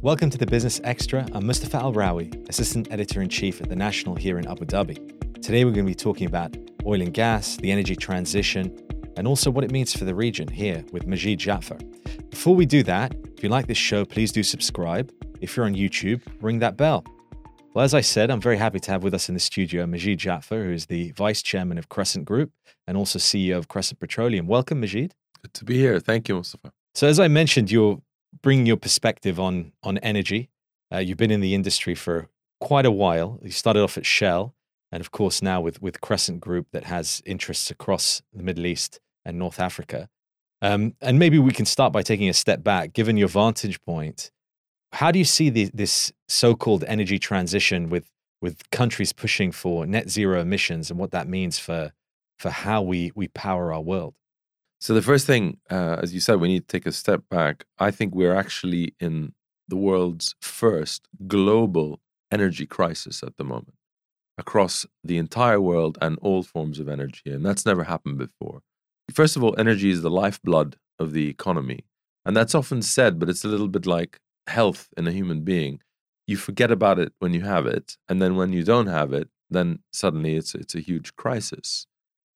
Welcome to the Business Extra. I'm Mustafa Al Rawi, Assistant Editor in Chief at The National here in Abu Dhabi. Today we're going to be talking about oil and gas, the energy transition, and also what it means for the region here with Majid Jafar. Before we do that, if you like this show, please do subscribe. If you're on YouTube, ring that bell. Well, as I said, I'm very happy to have with us in the studio Majid Jafar, who is the Vice Chairman of Crescent Group and also CEO of Crescent Petroleum. Welcome, Majid. Good to be here. Thank you, Mustafa. So, as I mentioned, you're bringing your perspective on on energy. Uh, you've been in the industry for quite a while. You started off at Shell, and of course now with with Crescent Group that has interests across the Middle East and North Africa. Um, and maybe we can start by taking a step back, given your vantage point. How do you see the, this so-called energy transition with with countries pushing for net zero emissions and what that means for for how we we power our world? So the first thing, uh, as you said, we need to take a step back. I think we're actually in the world's first global energy crisis at the moment across the entire world and all forms of energy. And that's never happened before. First of all, energy is the lifeblood of the economy. And that's often said, but it's a little bit like health in a human being. You forget about it when you have it. And then when you don't have it, then suddenly it's, it's a huge crisis.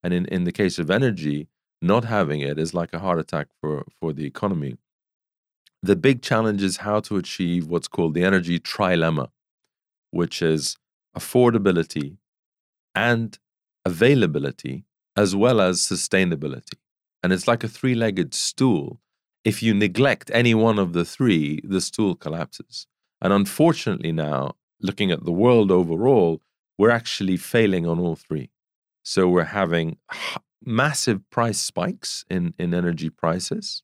And in, in the case of energy, not having it is like a heart attack for, for the economy. The big challenge is how to achieve what's called the energy trilemma, which is affordability and availability, as well as sustainability. And it's like a three legged stool. If you neglect any one of the three, the stool collapses. And unfortunately, now, looking at the world overall, we're actually failing on all three. So we're having massive price spikes in, in energy prices.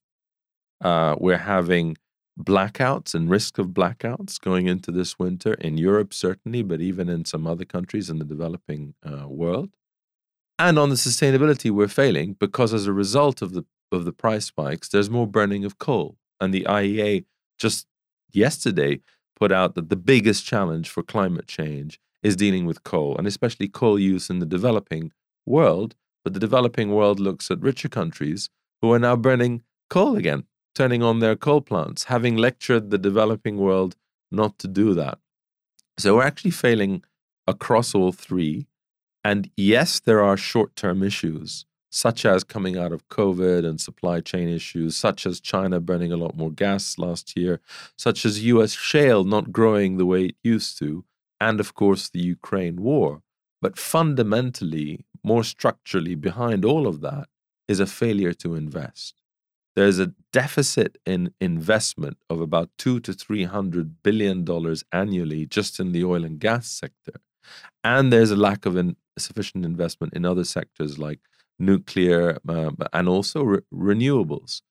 Uh, we're having blackouts and risk of blackouts going into this winter in Europe, certainly, but even in some other countries in the developing uh, world. And on the sustainability, we're failing because as a result of the of the price spikes, there's more burning of coal. And the IEA just yesterday put out that the biggest challenge for climate change is dealing with coal, and especially coal use in the developing world, but the developing world looks at richer countries who are now burning coal again, turning on their coal plants, having lectured the developing world not to do that. So we're actually failing across all three. And yes, there are short term issues, such as coming out of COVID and supply chain issues, such as China burning a lot more gas last year, such as US shale not growing the way it used to, and of course the Ukraine war. But fundamentally, more structurally behind all of that is a failure to invest. There's a deficit in investment of about two to three hundred billion dollars annually just in the oil and gas sector, and there's a lack of in, sufficient investment in other sectors like nuclear uh, and also re- renewables.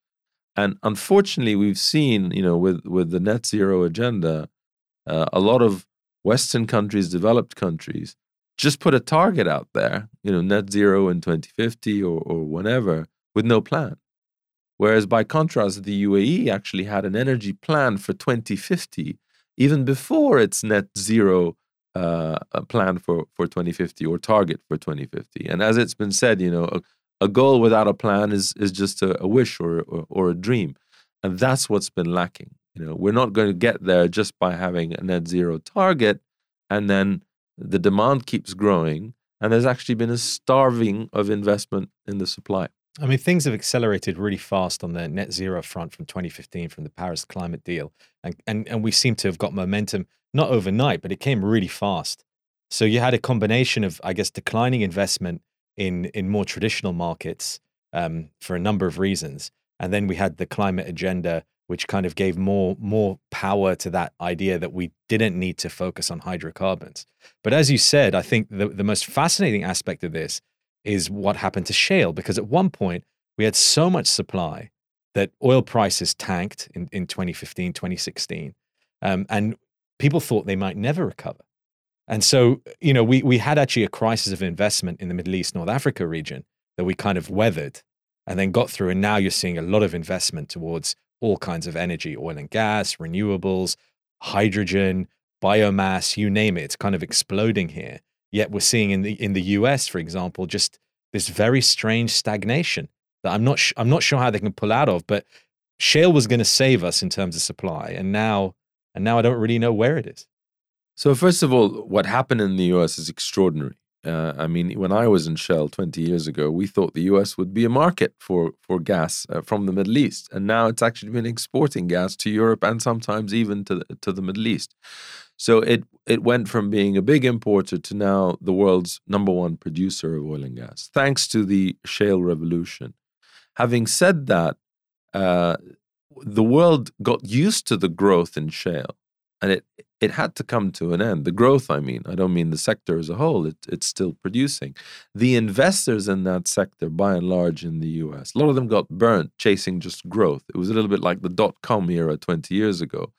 And unfortunately, we've seen, you know, with with the net zero agenda, uh, a lot of Western countries, developed countries, just put a target out there, you know, net zero in 2050 or, or whatever, with no plan. Whereas by contrast, the UAE actually had an energy plan for 2050, even before its net zero uh, plan for, for 2050 or target for 2050. And as it's been said, you know, a, a goal without a plan is, is just a, a wish or, or, or a dream. And that's what's been lacking. You know, we're not going to get there just by having a net zero target and then the demand keeps growing, and there's actually been a starving of investment in the supply. I mean, things have accelerated really fast on the net zero front from 2015, from the Paris climate deal. And, and, and we seem to have got momentum, not overnight, but it came really fast. So you had a combination of, I guess, declining investment in, in more traditional markets um, for a number of reasons. And then we had the climate agenda which kind of gave more more power to that idea that we didn't need to focus on hydrocarbons. But as you said, I think the, the most fascinating aspect of this is what happened to shale, because at one point we had so much supply that oil prices tanked in, in 2015, 2016. Um, and people thought they might never recover. And so, you know, we, we had actually a crisis of investment in the Middle East, North Africa region that we kind of weathered and then got through. And now you're seeing a lot of investment towards all kinds of energy, oil and gas, renewables, hydrogen, biomass, you name it. It's kind of exploding here. Yet we're seeing in the in the US, for example, just this very strange stagnation that I'm not sh- I'm not sure how they can pull out of. But shale was going to save us in terms of supply, and now and now I don't really know where it is. So, first of all, what happened in the US is extraordinary. Uh, I mean, when I was in Shell 20 years ago, we thought the US would be a market for, for gas uh, from the Middle East. And now it's actually been exporting gas to Europe and sometimes even to the, to the Middle East. So it, it went from being a big importer to now the world's number one producer of oil and gas, thanks to the shale revolution. Having said that, uh, the world got used to the growth in shale and it it had to come to an end. The growth, I mean, I don't mean the sector as a whole, it, it's still producing. The investors in that sector, by and large in the US, a lot of them got burnt chasing just growth. It was a little bit like the dot com era 20 years ago.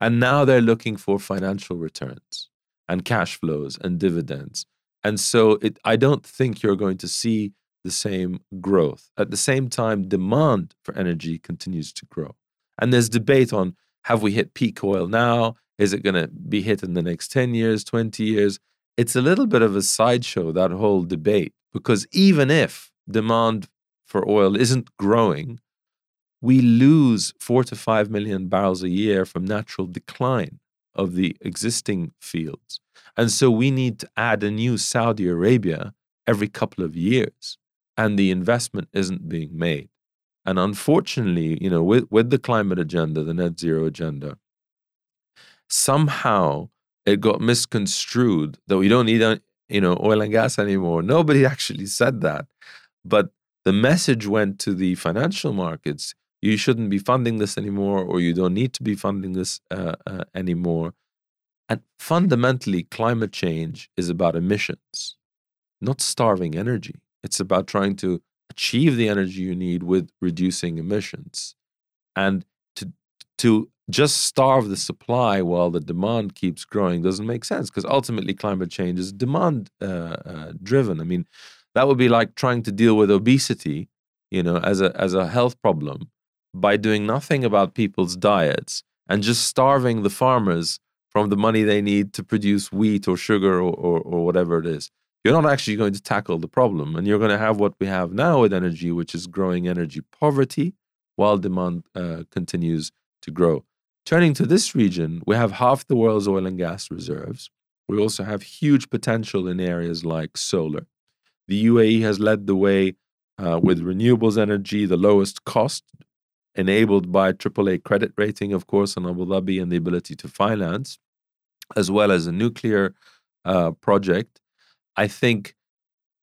And now they're looking for financial returns and cash flows and dividends. And so it, I don't think you're going to see the same growth. At the same time, demand for energy continues to grow. And there's debate on have we hit peak oil now? Is it going to be hit in the next 10 years, 20 years? It's a little bit of a sideshow, that whole debate, because even if demand for oil isn't growing, we lose four to five million barrels a year from natural decline of the existing fields. And so we need to add a new Saudi Arabia every couple of years, and the investment isn't being made. And unfortunately, you know, with, with the climate agenda, the net zero agenda, somehow it got misconstrued that we don't need you know oil and gas anymore. Nobody actually said that. But the message went to the financial markets you shouldn't be funding this anymore or you don't need to be funding this uh, uh, anymore. And fundamentally climate change is about emissions not starving energy. It's about trying to achieve the energy you need with reducing emissions. And to to just starve the supply while the demand keeps growing doesn't make sense because ultimately climate change is demand uh, uh, driven. I mean, that would be like trying to deal with obesity, you know, as a as a health problem by doing nothing about people's diets and just starving the farmers from the money they need to produce wheat or sugar or, or, or whatever it is. You're not actually going to tackle the problem, and you're going to have what we have now with energy, which is growing energy poverty, while demand uh, continues to grow. Turning to this region, we have half the world's oil and gas reserves. We also have huge potential in areas like solar. The UAE has led the way uh, with renewables energy, the lowest cost, enabled by AAA credit rating, of course, in Abu Dhabi and the ability to finance, as well as a nuclear uh, project. I think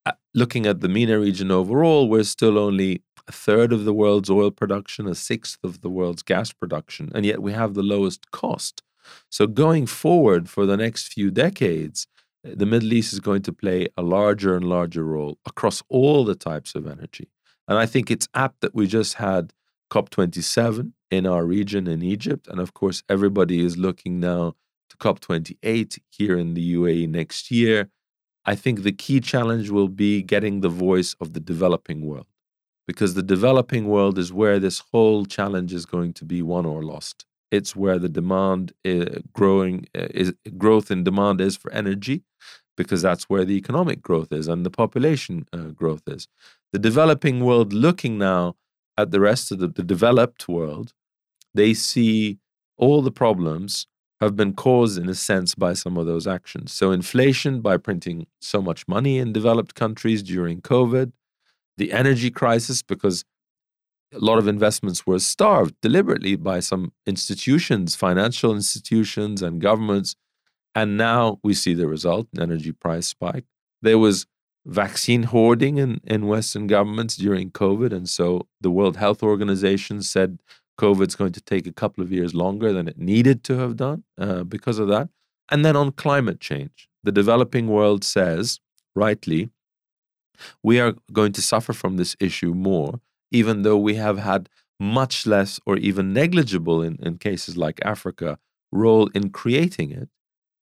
uh, looking at the MENA region overall, we're still only a third of the world's oil production, a sixth of the world's gas production, and yet we have the lowest cost. So, going forward for the next few decades, eh, the Middle East is going to play a larger and larger role across all the types of energy. And I think it's apt that we just had COP27 in our region in Egypt. And of course, everybody is looking now to COP28 here in the UAE next year. I think the key challenge will be getting the voice of the developing world because the developing world is where this whole challenge is going to be won or lost. It's where the demand uh, growing uh, is growth in demand is for energy, because that's where the economic growth is and the population uh, growth is. The developing world looking now at the rest of the, the developed world, they see all the problems have been caused in a sense by some of those actions. So inflation by printing so much money in developed countries during COVID, the energy crisis because a lot of investments were starved deliberately by some institutions, financial institutions, and governments. And now we see the result an energy price spike. There was vaccine hoarding in, in Western governments during COVID. And so the World Health Organization said COVID's going to take a couple of years longer than it needed to have done uh, because of that. And then on climate change, the developing world says, rightly, we are going to suffer from this issue more, even though we have had much less or even negligible in, in cases like Africa role in creating it.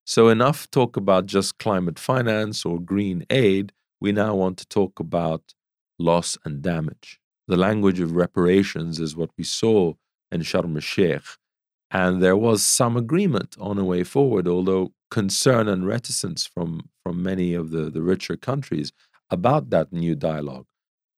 So, enough talk about just climate finance or green aid. We now want to talk about loss and damage. The language of reparations is what we saw in Sharm el Sheikh. And there was some agreement on a way forward, although concern and reticence from, from many of the, the richer countries about that new dialogue.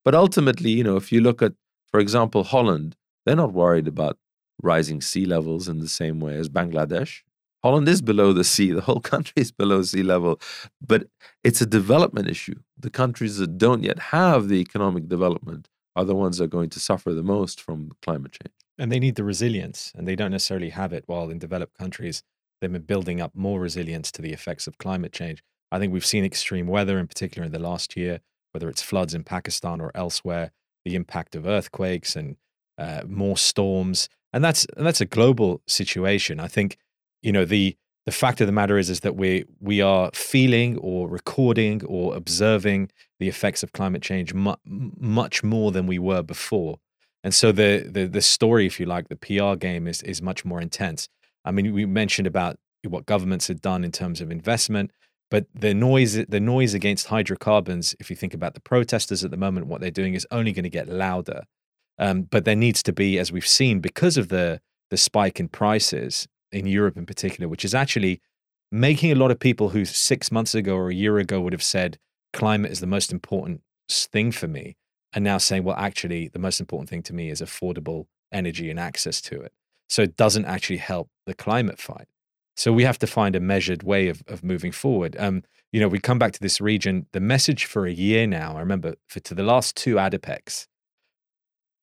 But ultimately, you know, if you look at, for example, Holland, they're not worried about rising sea levels in the same way as Bangladesh. Holland is below the sea. The whole country is below sea level. But it's a development issue. The countries that don't yet have the economic development are the ones that are going to suffer the most from climate change. And they need the resilience, and they don't necessarily have it. While in developed countries, they've been building up more resilience to the effects of climate change. I think we've seen extreme weather, in particular in the last year, whether it's floods in Pakistan or elsewhere, the impact of earthquakes and uh, more storms, and that's and that's a global situation. I think you know the the fact of the matter is is that we we are feeling or recording or observing the effects of climate change mu- much more than we were before and so the, the the story, if you like, the PR game is is much more intense. I mean, we mentioned about what governments had done in terms of investment, but the noise the noise against hydrocarbons, if you think about the protesters at the moment, what they're doing is only going to get louder. Um, but there needs to be, as we've seen, because of the the spike in prices in Europe in particular, which is actually making a lot of people who six months ago or a year ago would have said climate is the most important thing for me and now saying, well, actually, the most important thing to me is affordable energy and access to it. So it doesn't actually help the climate fight. So we have to find a measured way of, of moving forward. Um, you know, we come back to this region. The message for a year now, I remember for to the last two ADIPECs,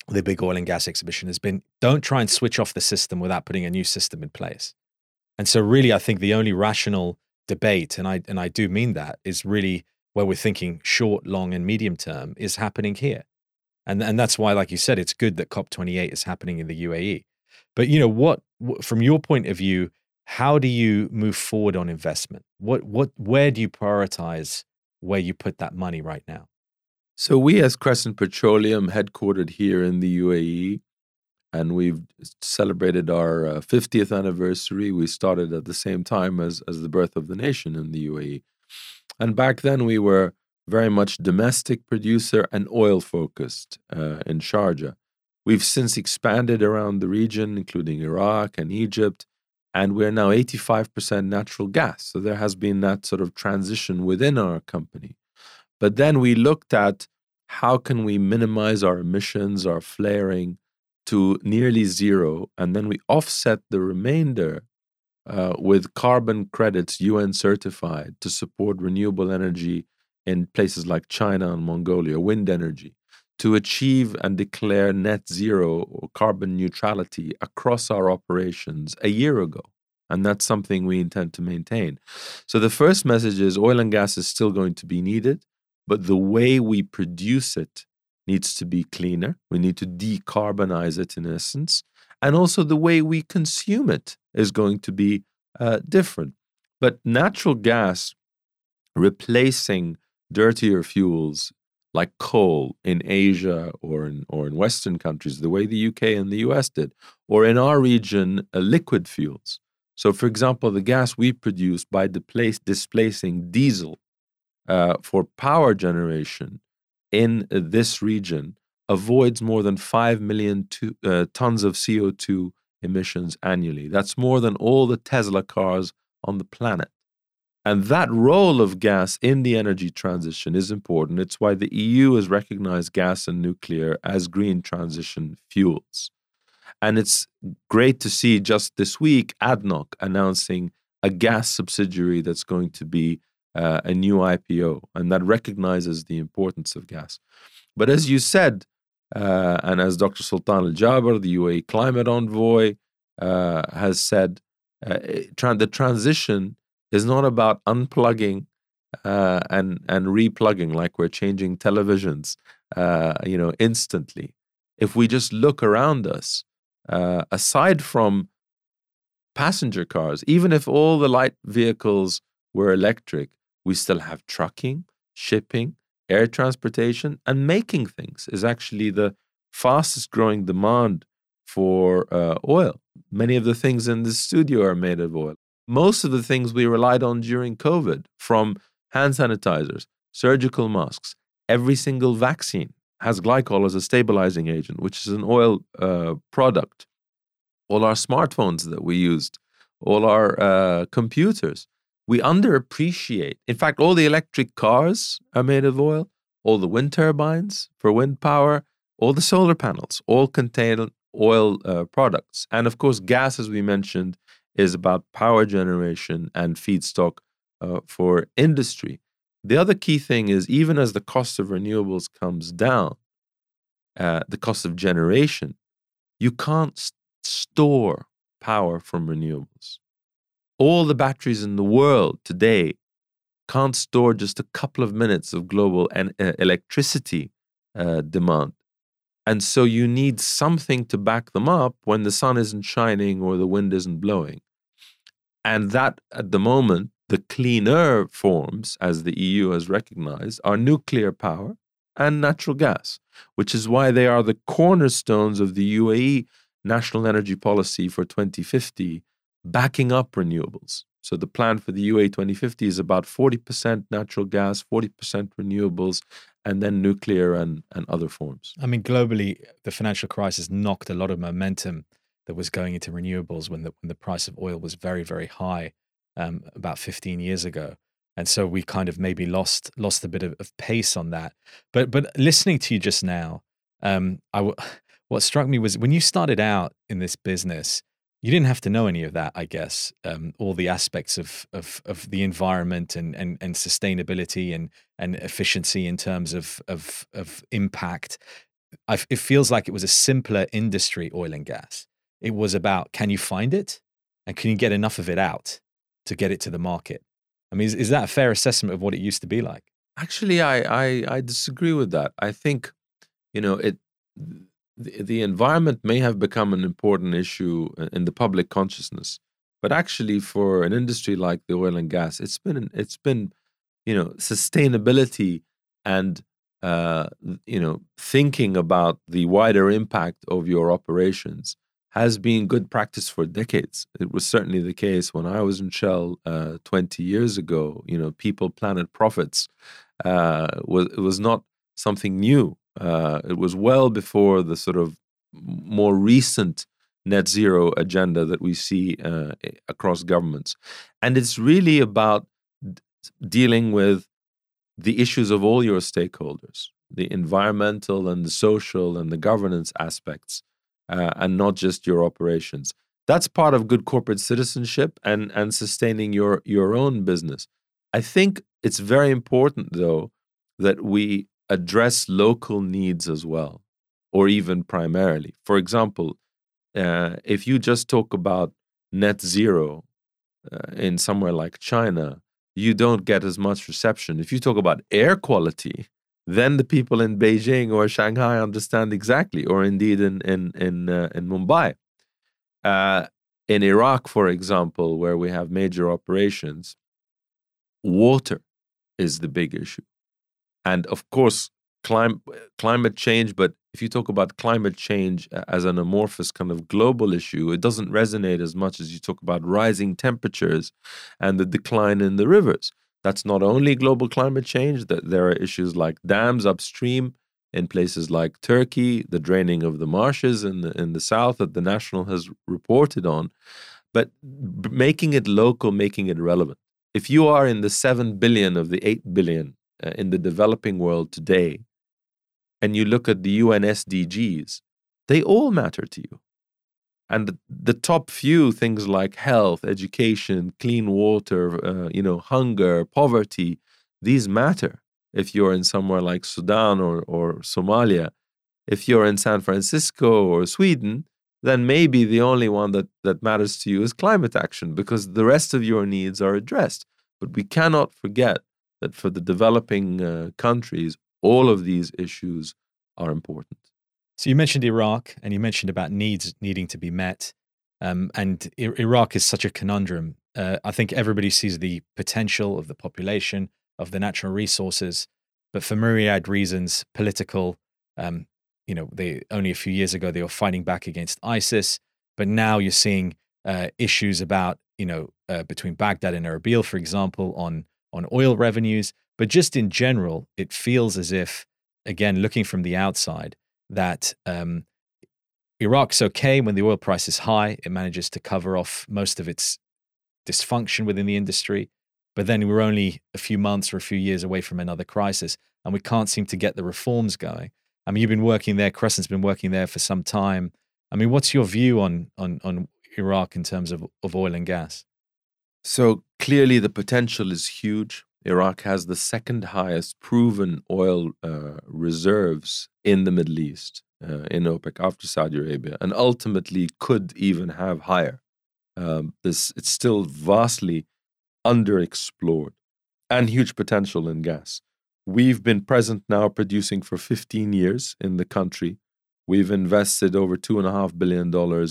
the big oil and gas exhibition has been don't try and switch off the system without putting a new system in place. And so really I think the only rational debate, and I and I do mean that, is really where we're thinking short, long, and medium term is happening here. And, and that's why, like you said, it's good that COP28 is happening in the UAE. But you know what, from your point of view, how do you move forward on investment? What, what, where do you prioritize where you put that money right now? So we, as Crescent Petroleum, headquartered here in the UAE, and we've celebrated our uh, 50th anniversary. We started at the same time as as the birth of the nation in the UAE. And back then, we were very much domestic producer and oil focused uh, in Sharjah. We've since expanded around the region, including Iraq and Egypt, and we're now 85% natural gas. So there has been that sort of transition within our company. But then we looked at how can we minimize our emissions, our flaring to nearly zero, and then we offset the remainder uh, with carbon credits UN certified to support renewable energy in places like China and Mongolia, wind energy, to achieve and declare net zero or carbon neutrality across our operations a year ago. And that's something we intend to maintain. So the first message is oil and gas is still going to be needed, but the way we produce it needs to be cleaner. We need to decarbonize it in essence. And also the way we consume it is going to be uh, different. But natural gas replacing dirtier fuels like coal in Asia or in, or in Western countries, the way the UK and the US did, or in our region, uh, liquid fuels. So, for example, the gas we produce by displacing diesel uh, for power generation in this region avoids more than 5 million to, uh, tons of CO2 emissions annually. That's more than all the Tesla cars on the planet. And that role of gas in the energy transition is important. It's why the EU has recognized gas and nuclear as green transition fuels. And it's great to see just this week ADNOC announcing a gas subsidiary that's going to be uh, a new IPO, and that recognizes the importance of gas. But as you said, uh, and as Dr. Sultan Al Jaber, the UAE climate envoy, uh, has said, uh, tra- the transition is not about unplugging uh, and and replugging like we're changing televisions, uh, you know, instantly. If we just look around us, uh, aside from passenger cars, even if all the light vehicles were electric, we still have trucking, shipping, air transportation, and making things is actually the fastest growing demand for uh, oil. Many of the things in the studio are made of oil. Most of the things we relied on during COVID, from hand sanitizers, surgical masks, every single vaccine has glycol as a stabilizing agent, which is an oil uh, product. All our smartphones that we used, all our uh, computers, we underappreciate. In fact, all the electric cars are made of oil, all the wind turbines for wind power, all the solar panels all contain oil uh, products. And of course, gas, as we mentioned, is about power generation and feedstock uh, for industry. The other key thing is even as the cost of renewables comes down, uh, the cost of generation, you can't s- store power from renewables. All the batteries in the world today can't store just a couple of minutes of global en- uh, electricity uh, demand. And so you need something to back them up when the sun isn't shining or the wind isn't blowing. And that, at the moment, the cleaner forms, as the EU has recognized, are nuclear power and natural gas, which is why they are the cornerstones of the UAE national energy policy for 2050, backing up renewables. So the plan for the UAE 2050 is about 40% natural gas, 40% renewables, and then nuclear and, and other forms. I mean, globally, the financial crisis knocked a lot of momentum that was going into renewables when the when the price of oil was very very high um, about 15 years ago, and so we kind of maybe lost lost a bit of, of pace on that. But but listening to you just now, um, I w- what struck me was when you started out in this business, you didn't have to know any of that, I guess. Um, all the aspects of of of the environment and and and sustainability and and efficiency in terms of of of impact. I, it feels like it was a simpler industry, oil and gas. It was about can you find it, and can you get enough of it out to get it to the market. I mean, is, is that a fair assessment of what it used to be like? Actually, I, I, I disagree with that. I think, you know, it the, the environment may have become an important issue in the public consciousness, but actually, for an industry like the oil and gas, it's been it's been, you know, sustainability and uh, you know thinking about the wider impact of your operations has been good practice for decades. It was certainly the case when I was in Shell uh, 20 years ago. You know, people, planet, profits uh, was was not something new. Uh, it was well before the sort of more recent net zero agenda that we see uh, across governments, and it's really about dealing with the issues of all your stakeholders, the environmental and the social and the governance aspects uh, and not just your operations. That's part of good corporate citizenship and and sustaining your your own business. I think it's very important though that we address local needs as well, or even primarily. For example, uh, if you just talk about net zero uh, in somewhere like China, you don't get as much reception. If you talk about air quality, then the people in Beijing or Shanghai understand exactly, or indeed in in in uh, in Mumbai. Uh, in Iraq, for example, where we have major operations, water is the big issue, and of course, clim- climate change. But if you talk about climate change uh, as an amorphous kind of global issue, it doesn't resonate as much as you talk about rising temperatures and the decline in the rivers. That's not only global climate change, that there are issues like dams upstream in places like Turkey, the draining of the marshes in the, in the south that the National has reported on, but making it local, making it relevant. If you are in the 7 billion of the 8 billion uh, in the developing world today, and you look at the UN SDGs, they all matter to you. And the, the top few things like health, education, clean water, uh, you know, hunger, poverty, these matter. If you're in somewhere like Sudan or, or Somalia, if you're in San Francisco or Sweden, then maybe the only one that, that matters to you is climate action because the rest of your needs are addressed. But we cannot forget that for the developing uh, countries, all of these issues are important. So you mentioned Iraq, and you mentioned about needs needing to be met, um, and I- Iraq is such a conundrum. Uh, I think everybody sees the potential of the population, of the natural resources, but for myriad reasons, political. Um, you know, they only a few years ago they were fighting back against ISIS, but now you're seeing uh, issues about you know uh, between Baghdad and Erbil, for example, on on oil revenues. But just in general, it feels as if, again, looking from the outside, that um, Iraq's okay when the oil price is high. It manages to cover off most of its dysfunction within the industry. But then we're only a few months or a few years away from another crisis, and we can't seem to get the reforms going. I mean, you've been working there, Crescent's been working there for some time. I mean, what's your view on on on Iraq in terms of of oil and gas? So clearly, the potential is huge. Iraq has the second highest proven oil uh, reserves in the Middle East, uh, in OPEC, after Saudi Arabia, and ultimately could even have higher. Um, this it's still vastly underexplored and huge potential in gas. We've been present now producing for 15 years in the country. We've invested over $2.5 billion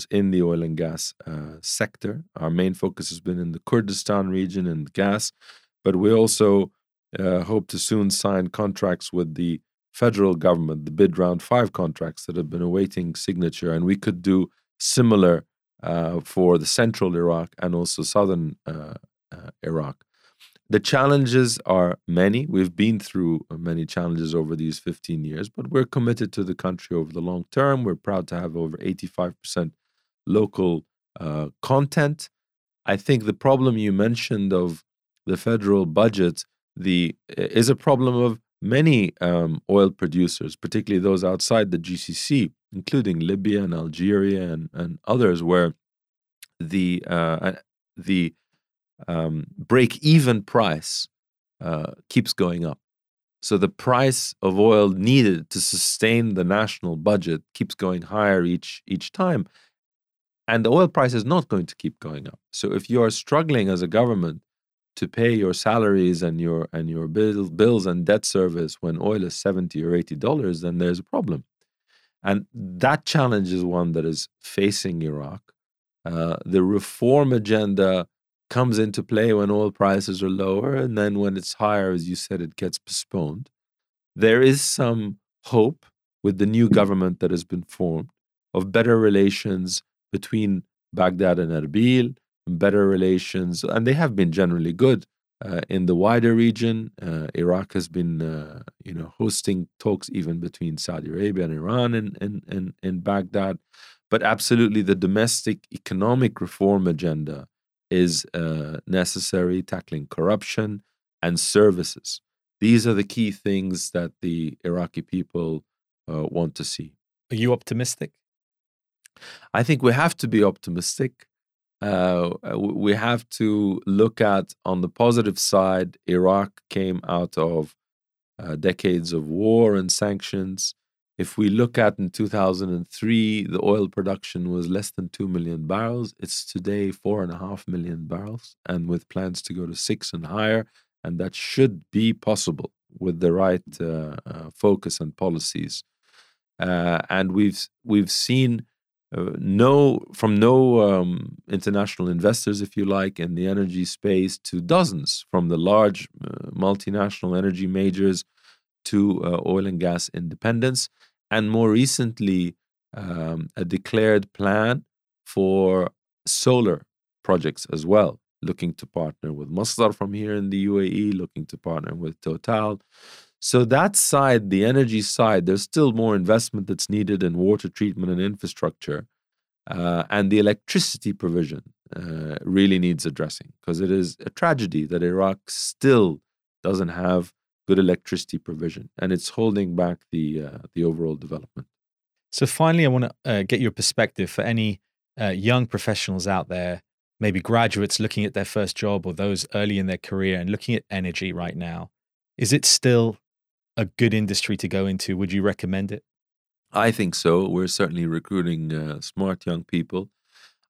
in the oil and gas uh, sector. Our main focus has been in the Kurdistan region and gas, but we also uh, hope to soon sign contracts with the federal government, the bid round five contracts that have been awaiting signature. And we could do similar uh, for the central Iraq and also southern uh, uh, Iraq. The challenges are many. We've been through many challenges over these 15 years, but we're committed to the country over the long term. We're proud to have over 85% local uh, content. I think the problem you mentioned of the federal budget the is a problem of many um, oil producers, particularly those outside the GCC, including Libya and Algeria and, and others, where the uh, the um, break even price uh, keeps going up. So the price of oil needed to sustain the national budget keeps going higher each each time. And the oil price is not going to keep going up. So if you are struggling as a government to pay your salaries and your and your bill, bills and debt service when oil is 70 or 80 dollars, then there's a problem. And that challenge is one that is facing Iraq. Uh, the reform agenda comes into play when oil prices are lower, and then when it's higher, as you said, it gets postponed. There is some hope with the new government that has been formed of better relations between Baghdad and Erbil, better relations, and they have been generally good uh, in the wider region. Uh, Iraq has been, uh, you know, hosting talks even between Saudi Arabia and Iran in, in, in, in Baghdad. But absolutely, the domestic economic reform agenda is uh, necessary, tackling corruption and services. These are the key things that the Iraqi people uh, want to see. Are you optimistic? I think we have to be optimistic. Uh, we have to look at, on the positive side, Iraq came out of uh, decades of war and sanctions. If we look at in 2003, the oil production was less than 2 million barrels. It's today 4.5 million barrels, and with plans to go to six and higher. And that should be possible with the right uh, uh, focus and policies. Uh, and we've we've seen uh, no from no um, international investors, if you like, in the energy space to dozens from the large uh, multinational energy majors to uh, oil and gas independents and more recently, um, a declared plan for solar projects as well, looking to partner with Masdar from here in the UAE, looking to partner with Total. So, that side, the energy side, there's still more investment that's needed in water treatment and infrastructure. Uh, and the electricity provision uh, really needs addressing because it is a tragedy that Iraq still doesn't have good electricity provision, and it's holding back the uh, the overall development. So finally, I want to uh, get your perspective for any uh, young professionals out there, maybe graduates looking at their first job or those early in their career and looking at energy right now. Is it still a good industry to go into? Would you recommend it? I think so. We're certainly recruiting uh, smart young people.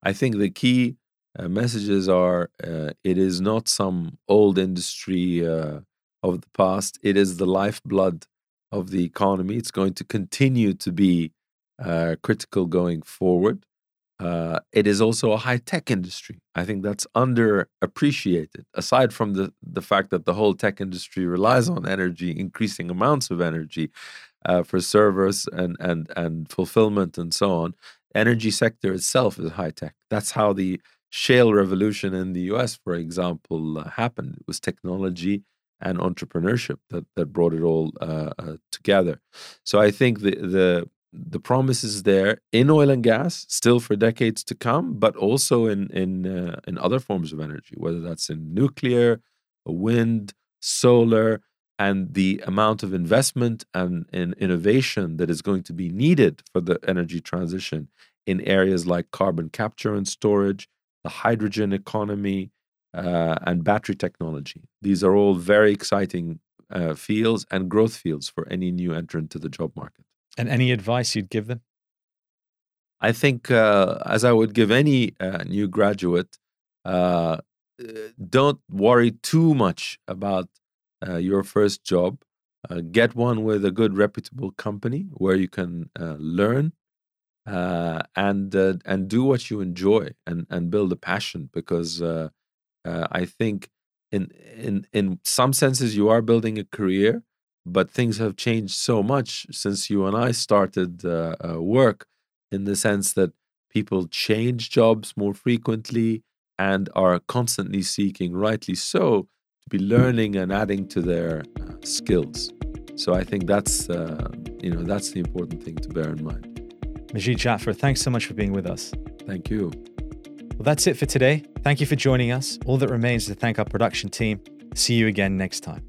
I think the key uh, messages are uh, it is not some old industry uh, of the past. It is the lifeblood of the economy. It's going to continue to be uh, critical going forward. Uh, it is also a high tech industry. I think that's underappreciated. Aside from the, the fact that the whole tech industry relies on energy, increasing amounts of energy uh, for servers and, and, and fulfillment and so on, energy sector itself is high tech. That's how the shale revolution in the US, for example, uh, happened. It was technology and entrepreneurship that that brought it all uh, uh, together. So I think the the the promise is there in oil and gas still for decades to come, but also in in uh, in other forms of energy, whether that's in nuclear, wind, solar, and the amount of investment and in innovation that is going to be needed for the energy transition in areas like carbon capture and storage, the hydrogen economy, uh, and battery technology. These are all very exciting uh, fields and growth fields for any new entrant to the job market. And any advice you'd give them? I think, uh, as I would give any uh, new graduate, uh, don't worry too much about uh, your first job. get one with a good, reputable company where you can learn and and do what you enjoy and and build a passion because uh, I think in in in some senses you are building a career, but things have changed so much since you and I started uh, uh, work. In the sense that people change jobs more frequently and are constantly seeking, rightly so, to be learning and adding to their uh, skills. So I think that's uh, you know that's the important thing to bear in mind. Majid Jafar, thanks so much for being with us. Thank you. Well, that's it for today. Thank you for joining us. All that remains is to thank our production team. See you again next time.